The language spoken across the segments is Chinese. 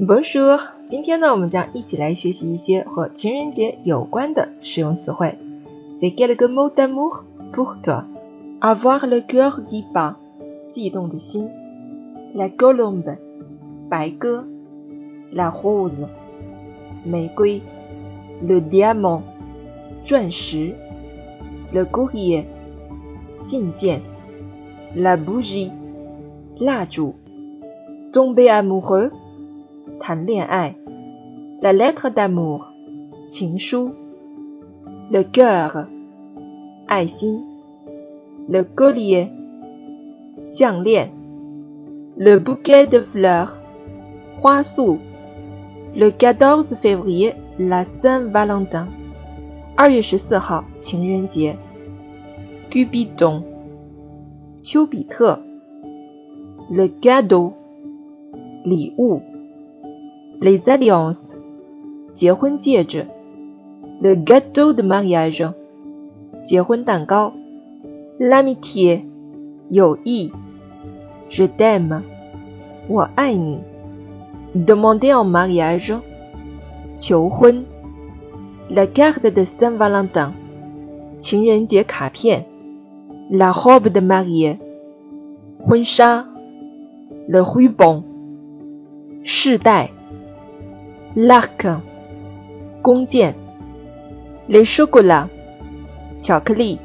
Bonjour，今天呢，我们将一起来学习一些和情人节有关的实用词汇。C'est quel mot d'amour pour toi? Avoir le cœur qui bat，悸动的心。La colombe，白鸽。La rose，玫瑰。Le diamant，钻石。Le courrier，信件。La bougie，蜡烛。Tomber amoureux。谈恋爱，la lettre d'amour，情书，le cœur，爱心，le collier，项链，le bouquet de fleurs，花束，le quatorze février，la Saint-Valentin，二月十四号情人节，Cupidon，丘比特，le cadeau，礼物。Les alliances，结婚戒指。Le gâteau de mariage，结婚蛋糕。L'amitié，友谊。Je t'aime，我爱你。Demander en mariage，求婚。La carte de Saint Valentin，情人节卡片。La robe de mariée，婚纱。Le ruban，饰带。l'arc，弓箭；le chocolat，巧克力。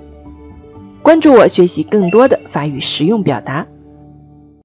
关注我，学习更多的法语实用表达。